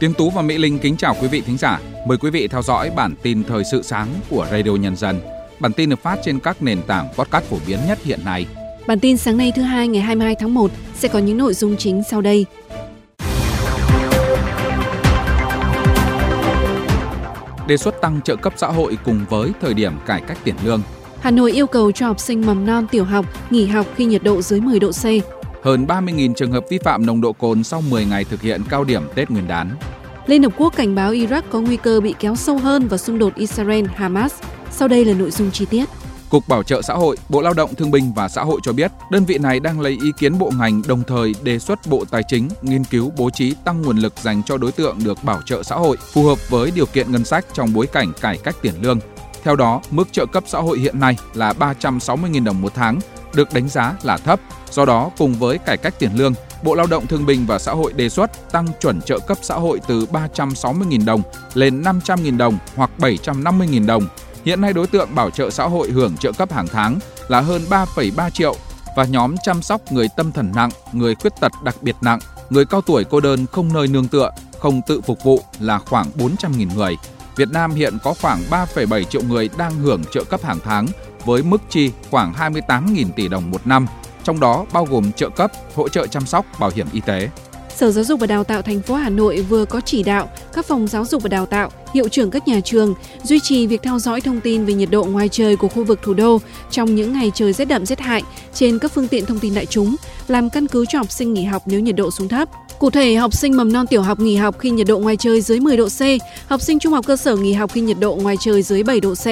Tiến Tú và Mỹ Linh kính chào quý vị thính giả. Mời quý vị theo dõi bản tin thời sự sáng của Radio Nhân dân. Bản tin được phát trên các nền tảng podcast phổ biến nhất hiện nay. Bản tin sáng nay thứ hai ngày 22 tháng 1 sẽ có những nội dung chính sau đây. Đề xuất tăng trợ cấp xã hội cùng với thời điểm cải cách tiền lương. Hà Nội yêu cầu cho học sinh mầm non tiểu học nghỉ học khi nhiệt độ dưới 10 độ C. Hơn 30.000 trường hợp vi phạm nồng độ cồn sau 10 ngày thực hiện cao điểm Tết Nguyên đán. Liên Hợp Quốc cảnh báo Iraq có nguy cơ bị kéo sâu hơn vào xung đột Israel-Hamas. Sau đây là nội dung chi tiết. Cục Bảo trợ xã hội, Bộ Lao động Thương binh và Xã hội cho biết, đơn vị này đang lấy ý kiến bộ ngành đồng thời đề xuất Bộ Tài chính nghiên cứu bố trí tăng nguồn lực dành cho đối tượng được bảo trợ xã hội phù hợp với điều kiện ngân sách trong bối cảnh cải cách tiền lương. Theo đó, mức trợ cấp xã hội hiện nay là 360.000 đồng một tháng, được đánh giá là thấp. Do đó, cùng với cải cách tiền lương, Bộ Lao động Thương binh và Xã hội đề xuất tăng chuẩn trợ cấp xã hội từ 360.000 đồng lên 500.000 đồng hoặc 750.000 đồng. Hiện nay đối tượng bảo trợ xã hội hưởng trợ cấp hàng tháng là hơn 3,3 triệu và nhóm chăm sóc người tâm thần nặng, người khuyết tật đặc biệt nặng, người cao tuổi cô đơn không nơi nương tựa, không tự phục vụ là khoảng 400.000 người. Việt Nam hiện có khoảng 3,7 triệu người đang hưởng trợ cấp hàng tháng với mức chi khoảng 28.000 tỷ đồng một năm, trong đó bao gồm trợ cấp, hỗ trợ chăm sóc, bảo hiểm y tế. Sở Giáo dục và Đào tạo thành phố Hà Nội vừa có chỉ đạo các phòng giáo dục và đào tạo, hiệu trưởng các nhà trường duy trì việc theo dõi thông tin về nhiệt độ ngoài trời của khu vực thủ đô trong những ngày trời rét đậm rét hại trên các phương tiện thông tin đại chúng, làm căn cứ cho học sinh nghỉ học nếu nhiệt độ xuống thấp. Cụ thể, học sinh mầm non tiểu học nghỉ học khi nhiệt độ ngoài trời dưới 10 độ C, học sinh trung học cơ sở nghỉ học khi nhiệt độ ngoài trời dưới 7 độ C.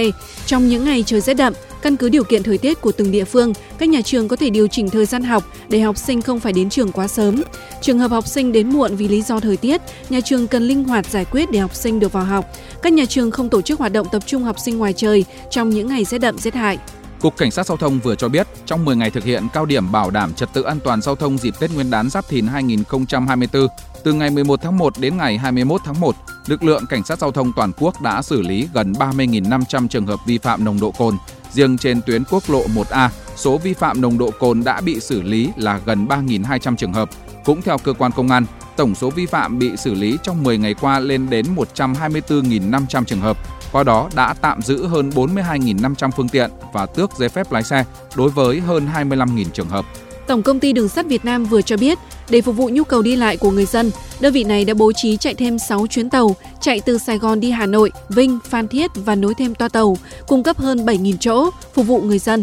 Trong những ngày trời rét đậm, căn cứ điều kiện thời tiết của từng địa phương, các nhà trường có thể điều chỉnh thời gian học để học sinh không phải đến trường quá sớm. Trường hợp học sinh đến muộn vì lý do thời tiết, nhà trường cần linh hoạt giải quyết để học sinh được vào học. Các nhà trường không tổ chức hoạt động tập trung học sinh ngoài trời trong những ngày rét đậm rét hại. Cục Cảnh sát Giao thông vừa cho biết, trong 10 ngày thực hiện cao điểm bảo đảm trật tự an toàn giao thông dịp Tết Nguyên đán Giáp Thìn 2024, từ ngày 11 tháng 1 đến ngày 21 tháng 1, lực lượng Cảnh sát Giao thông toàn quốc đã xử lý gần 30.500 trường hợp vi phạm nồng độ cồn. Riêng trên tuyến quốc lộ 1A, số vi phạm nồng độ cồn đã bị xử lý là gần 3.200 trường hợp. Cũng theo cơ quan công an, tổng số vi phạm bị xử lý trong 10 ngày qua lên đến 124.500 trường hợp, qua đó đã tạm giữ hơn 42.500 phương tiện và tước giấy phép lái xe đối với hơn 25.000 trường hợp. Tổng công ty Đường sắt Việt Nam vừa cho biết, để phục vụ nhu cầu đi lại của người dân, đơn vị này đã bố trí chạy thêm 6 chuyến tàu chạy từ Sài Gòn đi Hà Nội, Vinh, Phan Thiết và nối thêm toa tàu, cung cấp hơn 7.000 chỗ phục vụ người dân.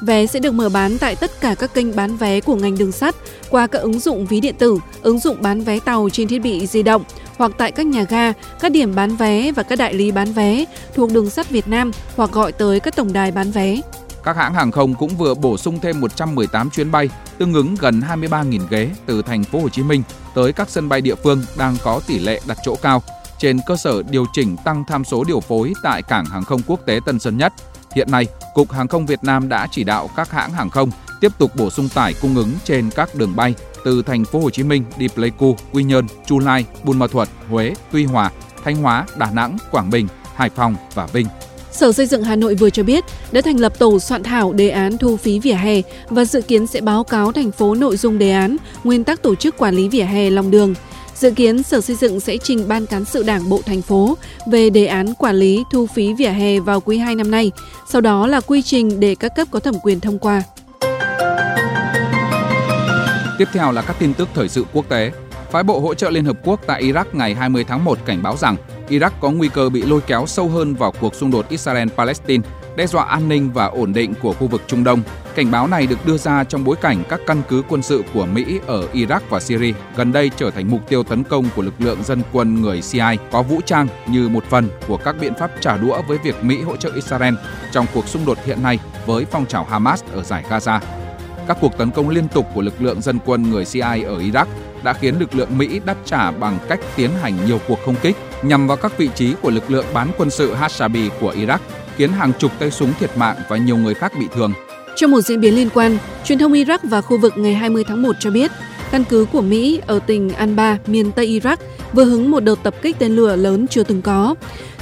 Vé sẽ được mở bán tại tất cả các kênh bán vé của ngành đường sắt qua các ứng dụng ví điện tử, ứng dụng bán vé tàu trên thiết bị di động hoặc tại các nhà ga, các điểm bán vé và các đại lý bán vé thuộc đường sắt Việt Nam hoặc gọi tới các tổng đài bán vé. Các hãng hàng không cũng vừa bổ sung thêm 118 chuyến bay, tương ứng gần 23.000 ghế từ thành phố Hồ Chí Minh tới các sân bay địa phương đang có tỷ lệ đặt chỗ cao trên cơ sở điều chỉnh tăng tham số điều phối tại cảng hàng không quốc tế Tân Sơn Nhất. Hiện nay, Cục Hàng không Việt Nam đã chỉ đạo các hãng hàng không tiếp tục bổ sung tải cung ứng trên các đường bay từ thành phố Hồ Chí Minh đi Pleiku, Quy Nhơn, Chu Lai, Buôn Ma Thuột, Huế, Tuy Hòa, Thanh Hóa, Đà Nẵng, Quảng Bình, Hải Phòng và Vinh. Sở Xây dựng Hà Nội vừa cho biết đã thành lập tổ soạn thảo đề án thu phí vỉa hè và dự kiến sẽ báo cáo thành phố nội dung đề án, nguyên tắc tổ chức quản lý vỉa hè lòng đường. Dự kiến Sở Xây dựng sẽ trình Ban Cán sự Đảng Bộ thành phố về đề án quản lý thu phí vỉa hè vào quý 2 năm nay, sau đó là quy trình để các cấp có thẩm quyền thông qua. Tiếp theo là các tin tức thời sự quốc tế. Phái bộ hỗ trợ Liên Hợp Quốc tại Iraq ngày 20 tháng 1 cảnh báo rằng Iraq có nguy cơ bị lôi kéo sâu hơn vào cuộc xung đột Israel-Palestine, đe dọa an ninh và ổn định của khu vực Trung Đông. Cảnh báo này được đưa ra trong bối cảnh các căn cứ quân sự của Mỹ ở Iraq và Syria gần đây trở thành mục tiêu tấn công của lực lượng dân quân người CIA có vũ trang như một phần của các biện pháp trả đũa với việc Mỹ hỗ trợ Israel trong cuộc xung đột hiện nay với phong trào Hamas ở giải Gaza. Các cuộc tấn công liên tục của lực lượng dân quân người CIA ở Iraq đã khiến lực lượng Mỹ đáp trả bằng cách tiến hành nhiều cuộc không kích nhằm vào các vị trí của lực lượng bán quân sự Hashabi của Iraq, khiến hàng chục tay súng thiệt mạng và nhiều người khác bị thương. Trong một diễn biến liên quan, truyền thông Iraq và khu vực ngày 20 tháng 1 cho biết, căn cứ của Mỹ ở tỉnh Anbar, miền Tây Iraq vừa hứng một đợt tập kích tên lửa lớn chưa từng có.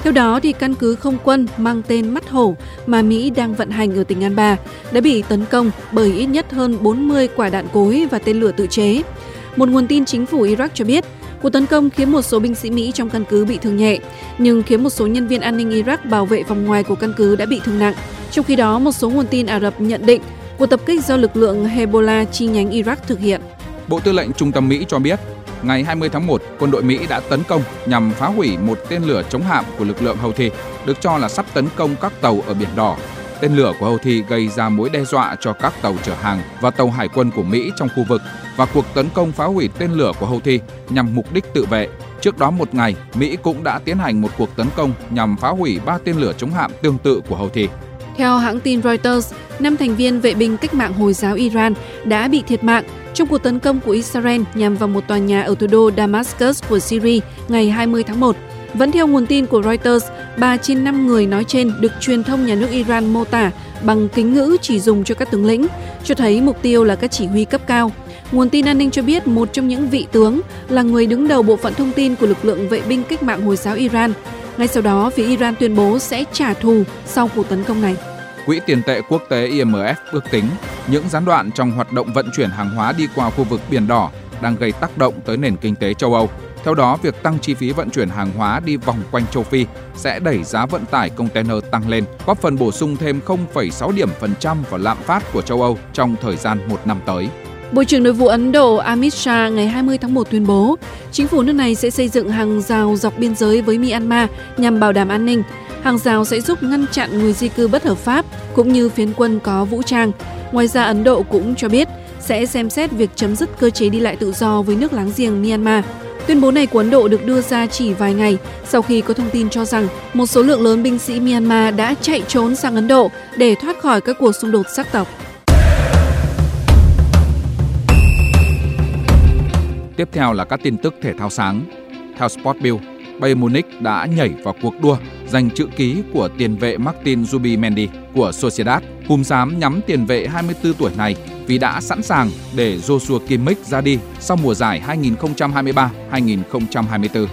Theo đó, thì căn cứ không quân mang tên Mắt Hổ mà Mỹ đang vận hành ở tỉnh Anbar đã bị tấn công bởi ít nhất hơn 40 quả đạn cối và tên lửa tự chế. Một nguồn tin chính phủ Iraq cho biết, Cuộc tấn công khiến một số binh sĩ Mỹ trong căn cứ bị thương nhẹ, nhưng khiến một số nhân viên an ninh Iraq bảo vệ vòng ngoài của căn cứ đã bị thương nặng. Trong khi đó, một số nguồn tin Ả Rập nhận định cuộc tập kích do lực lượng Hezbollah chi nhánh Iraq thực hiện. Bộ Tư lệnh Trung tâm Mỹ cho biết, ngày 20 tháng 1, quân đội Mỹ đã tấn công nhằm phá hủy một tên lửa chống hạm của lực lượng Houthi, được cho là sắp tấn công các tàu ở Biển Đỏ. Tên lửa của Houthi gây ra mối đe dọa cho các tàu chở hàng và tàu hải quân của Mỹ trong khu vực và cuộc tấn công phá hủy tên lửa của Houthi nhằm mục đích tự vệ. Trước đó một ngày, Mỹ cũng đã tiến hành một cuộc tấn công nhằm phá hủy ba tên lửa chống hạm tương tự của Houthi. Theo hãng tin Reuters, năm thành viên vệ binh cách mạng Hồi giáo Iran đã bị thiệt mạng trong cuộc tấn công của Israel nhằm vào một tòa nhà ở thủ đô Damascus của Syria ngày 20 tháng 1. Vẫn theo nguồn tin của Reuters, 3 trên 5 người nói trên được truyền thông nhà nước Iran mô tả bằng kính ngữ chỉ dùng cho các tướng lĩnh, cho thấy mục tiêu là các chỉ huy cấp cao. Nguồn tin an ninh cho biết một trong những vị tướng là người đứng đầu bộ phận thông tin của lực lượng vệ binh cách mạng Hồi giáo Iran. Ngay sau đó, phía Iran tuyên bố sẽ trả thù sau cuộc tấn công này. Quỹ tiền tệ quốc tế IMF ước tính những gián đoạn trong hoạt động vận chuyển hàng hóa đi qua khu vực Biển Đỏ đang gây tác động tới nền kinh tế châu Âu. Theo đó, việc tăng chi phí vận chuyển hàng hóa đi vòng quanh châu Phi sẽ đẩy giá vận tải container tăng lên, góp phần bổ sung thêm 0,6 điểm phần trăm vào lạm phát của châu Âu trong thời gian một năm tới. Bộ trưởng Nội vụ Ấn Độ Amit Shah ngày 20 tháng 1 tuyên bố, chính phủ nước này sẽ xây dựng hàng rào dọc biên giới với Myanmar nhằm bảo đảm an ninh. Hàng rào sẽ giúp ngăn chặn người di cư bất hợp pháp cũng như phiến quân có vũ trang. Ngoài ra Ấn Độ cũng cho biết sẽ xem xét việc chấm dứt cơ chế đi lại tự do với nước láng giềng Myanmar. Tuyên bố này của Ấn Độ được đưa ra chỉ vài ngày sau khi có thông tin cho rằng một số lượng lớn binh sĩ Myanmar đã chạy trốn sang Ấn Độ để thoát khỏi các cuộc xung đột sắc tộc. Tiếp theo là các tin tức thể thao sáng. Theo Sportbill, Bayern Munich đã nhảy vào cuộc đua giành chữ ký của tiền vệ Martin Zubimendi của Sociedad. Hùm xám nhắm tiền vệ 24 tuổi này vì đã sẵn sàng để Joshua Kimmich ra đi sau mùa giải 2023-2024.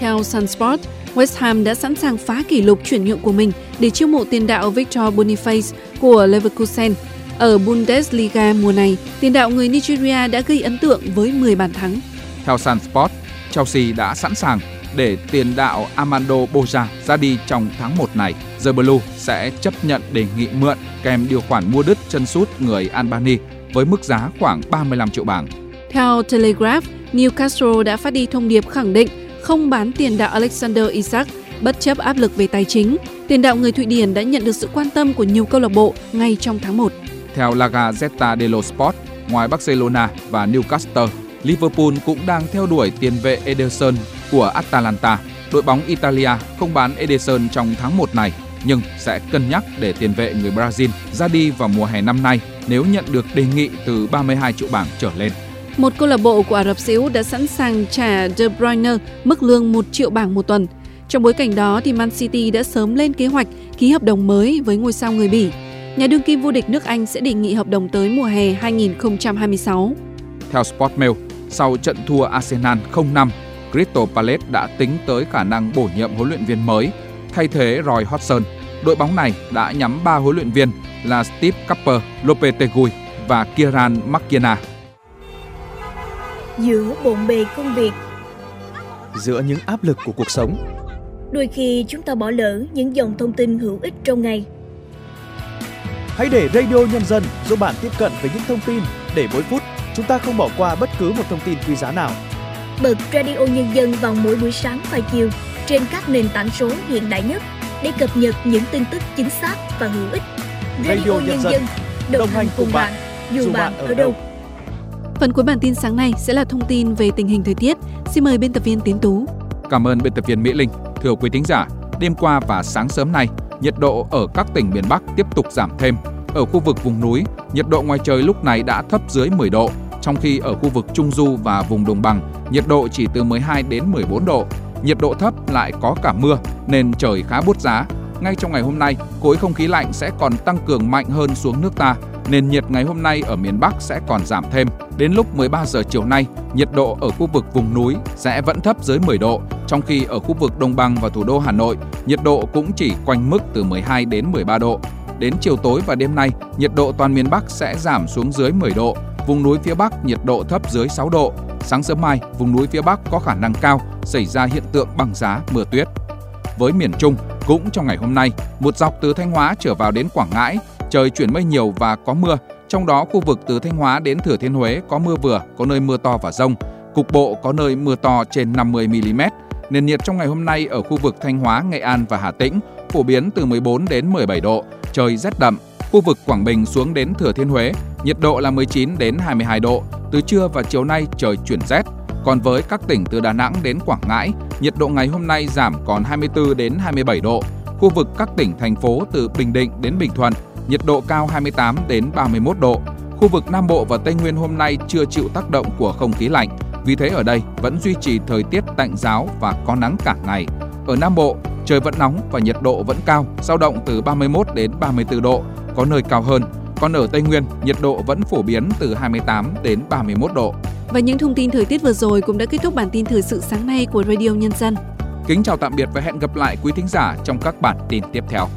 Theo Sunsport, West Ham đã sẵn sàng phá kỷ lục chuyển nhượng của mình để chiêu mộ tiền đạo Victor Boniface của Leverkusen. Ở Bundesliga mùa này, tiền đạo người Nigeria đã gây ấn tượng với 10 bàn thắng. Theo Sunsport, Chelsea đã sẵn sàng để tiền đạo Armando Boja ra đi trong tháng 1 này. The Blue sẽ chấp nhận đề nghị mượn kèm điều khoản mua đứt chân sút người Albany với mức giá khoảng 35 triệu bảng. Theo Telegraph, Newcastle đã phát đi thông điệp khẳng định không bán tiền đạo Alexander Isak bất chấp áp lực về tài chính. Tiền đạo người Thụy Điển đã nhận được sự quan tâm của nhiều câu lạc bộ ngay trong tháng 1. Theo La Gazzetta dello Sport, ngoài Barcelona và Newcastle, Liverpool cũng đang theo đuổi tiền vệ Ederson của Atalanta. Đội bóng Italia không bán Ederson trong tháng 1 này, nhưng sẽ cân nhắc để tiền vệ người Brazil ra đi vào mùa hè năm nay nếu nhận được đề nghị từ 32 triệu bảng trở lên. Một câu lạc bộ của Ả Rập Xê Út đã sẵn sàng trả De Bruyne mức lương 1 triệu bảng một tuần. Trong bối cảnh đó, thì Man City đã sớm lên kế hoạch ký hợp đồng mới với ngôi sao người Bỉ. Nhà đương kim vô địch nước Anh sẽ đề nghị hợp đồng tới mùa hè 2026. Theo Sportmail, sau trận thua Arsenal 0-5, Crystal Palace đã tính tới khả năng bổ nhiệm huấn luyện viên mới thay thế Roy Hodgson. Đội bóng này đã nhắm 3 huấn luyện viên là Steve Cooper, Lopetegui và Kieran McKenna. Giữa bộn bề công việc, giữa những áp lực của cuộc sống, đôi khi chúng ta bỏ lỡ những dòng thông tin hữu ích trong ngày. Hãy để Radio Nhân dân giúp bạn tiếp cận với những thông tin để mỗi phút chúng ta không bỏ qua bất cứ một thông tin quý giá nào. Bật Radio Nhân dân vào mỗi buổi sáng và chiều trên các nền tảng số hiện đại nhất để cập nhật những tin tức chính xác và hữu ích. Radio, Radio Nhân dân đồng, đồng hành cùng bạn, dù bạn ở đâu. Phần cuối bản tin sáng nay sẽ là thông tin về tình hình thời tiết. Xin mời biên tập viên Tiến Tú. Cảm ơn biên tập viên Mỹ Linh. Thưa quý thính giả, đêm qua và sáng sớm nay, nhiệt độ ở các tỉnh miền Bắc tiếp tục giảm thêm. Ở khu vực vùng núi, nhiệt độ ngoài trời lúc này đã thấp dưới 10 độ, trong khi ở khu vực Trung Du và vùng đồng bằng, nhiệt độ chỉ từ 12 đến 14 độ. Nhiệt độ thấp lại có cả mưa nên trời khá bút giá. Ngay trong ngày hôm nay, khối không khí lạnh sẽ còn tăng cường mạnh hơn xuống nước ta, nền nhiệt ngày hôm nay ở miền Bắc sẽ còn giảm thêm. Đến lúc 13 giờ chiều nay, nhiệt độ ở khu vực vùng núi sẽ vẫn thấp dưới 10 độ, trong khi ở khu vực đồng bằng và thủ đô Hà Nội, nhiệt độ cũng chỉ quanh mức từ 12 đến 13 độ. Đến chiều tối và đêm nay, nhiệt độ toàn miền Bắc sẽ giảm xuống dưới 10 độ, vùng núi phía Bắc nhiệt độ thấp dưới 6 độ. Sáng sớm mai, vùng núi phía Bắc có khả năng cao xảy ra hiện tượng băng giá, mưa tuyết. Với miền Trung, cũng trong ngày hôm nay, một dọc từ Thanh Hóa trở vào đến Quảng Ngãi, trời chuyển mây nhiều và có mưa, trong đó khu vực từ Thanh Hóa đến Thừa Thiên Huế có mưa vừa, có nơi mưa to và rông, cục bộ có nơi mưa to trên 50 mm. Nền nhiệt trong ngày hôm nay ở khu vực Thanh Hóa, Nghệ An và Hà Tĩnh phổ biến từ 14 đến 17 độ, trời rét đậm. Khu vực Quảng Bình xuống đến Thừa Thiên Huế, nhiệt độ là 19 đến 22 độ. Từ trưa và chiều nay trời chuyển rét. Còn với các tỉnh từ Đà Nẵng đến Quảng Ngãi, nhiệt độ ngày hôm nay giảm còn 24 đến 27 độ. Khu vực các tỉnh thành phố từ Bình Định đến Bình Thuận, nhiệt độ cao 28 đến 31 độ. Khu vực Nam Bộ và Tây Nguyên hôm nay chưa chịu tác động của không khí lạnh, vì thế ở đây vẫn duy trì thời tiết tạnh giáo và có nắng cả ngày. Ở Nam Bộ, trời vẫn nóng và nhiệt độ vẫn cao, dao động từ 31 đến 34 độ, có nơi cao hơn. Còn ở Tây Nguyên, nhiệt độ vẫn phổ biến từ 28 đến 31 độ. Và những thông tin thời tiết vừa rồi cũng đã kết thúc bản tin thời sự sáng nay của Radio Nhân dân. Kính chào tạm biệt và hẹn gặp lại quý thính giả trong các bản tin tiếp theo.